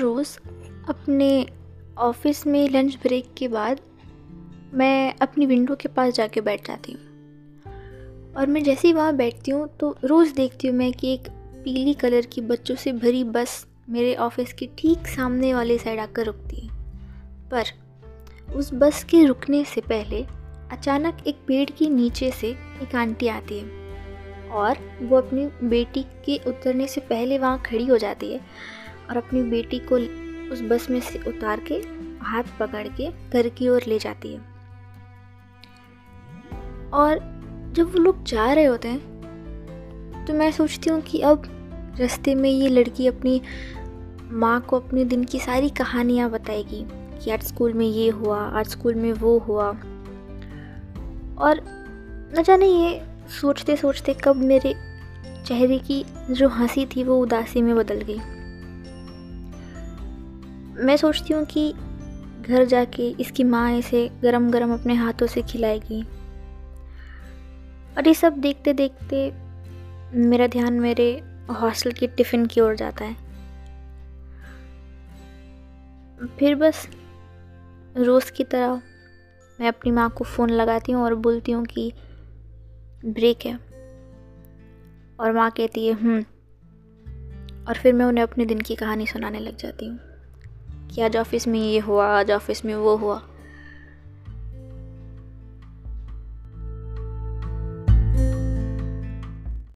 रोज़ अपने ऑफ़िस में lunch break के बाद मैं अपनी विंडो के पास जाके बैठ जाती हूँ। और मैं जैसे ही वहाँ बैठती हूँ तो रोज़ देखती हूँ मैं कि एक पीली कलर की बच्चों से भरी बस मेरे ऑफ़िस के ठीक सामने वाले साइड आकर रुकती है। पर उस बस के रुकने से पहले अचानक एक पेड़ के नीचे से एक आंटी आती है और वो अपनी बेटी के उतरने से पहले वहाँ खड़ी हो जाती है। और अपनी बेटी को उस बस में से उतार के हाथ पकड़ के घर की ओर ले जाती है। और जब वो लोग जा रहे होते हैं तो मैं सोचती हूँ कि अब रास्ते में ये लड़की अपनी माँ को अपने दिन की सारी कहानियाँ बताएगी कि आज स्कूल में ये हुआ, आज स्कूल में वो हुआ। और न जाने ये सोचते सोचते कब मेरे चेहरे की जो हँसी थी वो उदासी में बदल गई। मैं सोचती हूँ कि घर जाके इसकी माँ इसे गरम गरम अपने हाथों से खिलाएगी। और ये सब देखते देखते मेरा ध्यान मेरे हॉस्टल के टिफ़िन की ओर जाता है। फिर बस रोज़ की तरह मैं अपनी माँ को फ़ोन लगाती हूँ और बोलती हूँ कि ब्रेक है। और माँ कहती है हम्म। और फिर मैं उन्हें अपने दिन की कहानी सुनाने लग जाती हूँ। कि आज ऑफ़िस में ये हुआ आज ऑफ़िस में वो हुआ।